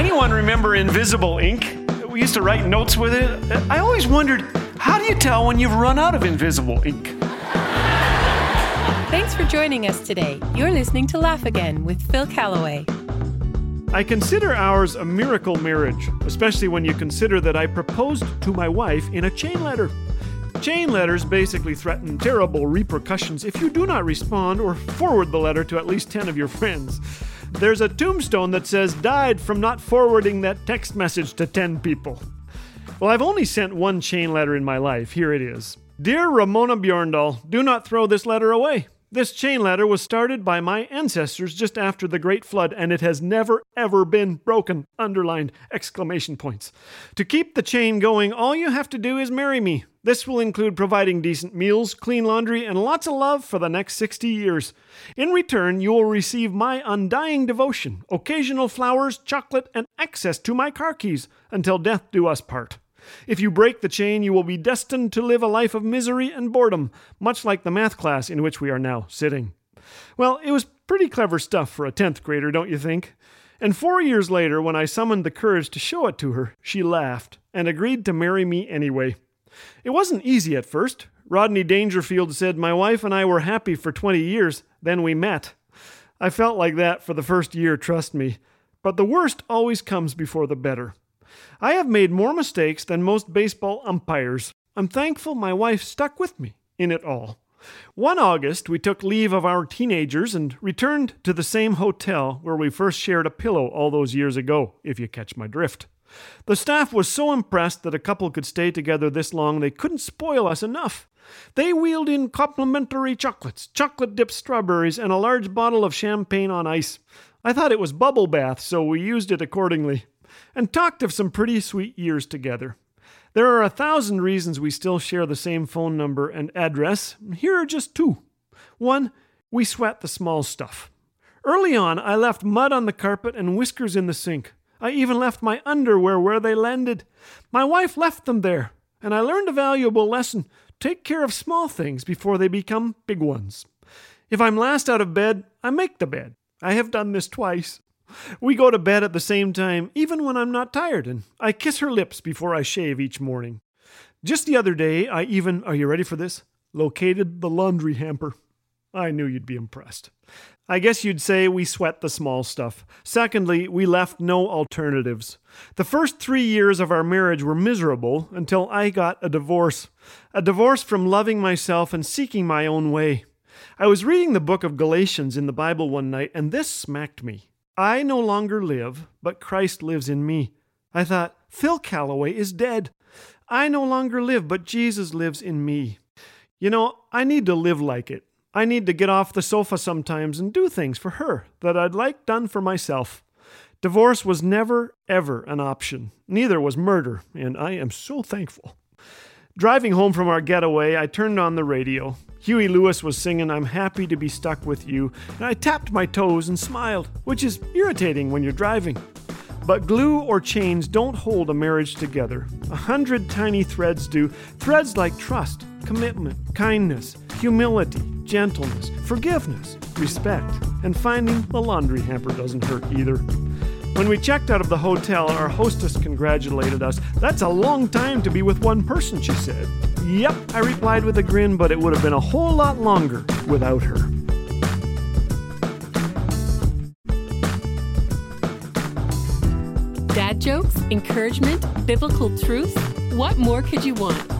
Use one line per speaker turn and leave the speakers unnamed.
Anyone remember invisible ink? We used to write notes with it. I always wondered how do you tell when you've run out of invisible ink?
Thanks for joining us today. You're listening to Laugh Again with Phil Callaway.
I consider ours a miracle marriage, especially when you consider that I proposed to my wife in a chain letter. Chain letters basically threaten terrible repercussions if you do not respond or forward the letter to at least 10 of your friends. There's a tombstone that says, died from not forwarding that text message to 10 people. Well, I've only sent one chain letter in my life. Here it is Dear Ramona Bjorndal, do not throw this letter away. This chain letter was started by my ancestors just after the Great Flood, and it has never ever been broken. Underlined exclamation points. To keep the chain going, all you have to do is marry me. This will include providing decent meals, clean laundry, and lots of love for the next 60 years. In return, you will receive my undying devotion, occasional flowers, chocolate, and access to my car keys until death do us part. If you break the chain, you will be destined to live a life of misery and boredom, much like the math class in which we are now sitting. Well, it was pretty clever stuff for a 10th grader, don't you think? And four years later, when I summoned the courage to show it to her, she laughed and agreed to marry me anyway. It wasn't easy at first. Rodney Dangerfield said, My wife and I were happy for 20 years, then we met. I felt like that for the first year, trust me. But the worst always comes before the better. I have made more mistakes than most baseball umpires. I'm thankful my wife stuck with me in it all. One August, we took leave of our teenagers and returned to the same hotel where we first shared a pillow all those years ago, if you catch my drift. The staff was so impressed that a couple could stay together this long they couldn't spoil us enough. They wheeled in complimentary chocolates, chocolate dipped strawberries, and a large bottle of champagne on ice. I thought it was bubble bath, so we used it accordingly and talked of some pretty sweet years together. There are a thousand reasons we still share the same phone number and address. Here are just two. One, we sweat the small stuff. Early on, I left mud on the carpet and whiskers in the sink. I even left my underwear where they landed. My wife left them there, and I learned a valuable lesson take care of small things before they become big ones. If I'm last out of bed, I make the bed. I have done this twice. We go to bed at the same time, even when I'm not tired, and I kiss her lips before I shave each morning. Just the other day, I even, are you ready for this? Located the laundry hamper. I knew you'd be impressed. I guess you'd say we sweat the small stuff. Secondly, we left no alternatives. The first three years of our marriage were miserable until I got a divorce. A divorce from loving myself and seeking my own way. I was reading the book of Galatians in the Bible one night, and this smacked me. I no longer live, but Christ lives in me. I thought, Phil Callaway is dead. I no longer live, but Jesus lives in me. You know, I need to live like it. I need to get off the sofa sometimes and do things for her that I'd like done for myself. Divorce was never, ever an option. Neither was murder, and I am so thankful. Driving home from our getaway, I turned on the radio. Huey Lewis was singing I'm Happy to Be Stuck with You, and I tapped my toes and smiled, which is irritating when you're driving. But glue or chains don't hold a marriage together. A hundred tiny threads do. Threads like trust, commitment, kindness, humility, gentleness, forgiveness, respect, and finding the laundry hamper doesn't hurt either. When we checked out of the hotel, our hostess congratulated us. That's a long time to be with one person, she said. Yep, I replied with a grin, but it would have been a whole lot longer without her.
Dad jokes, encouragement, biblical truth. What more could you want?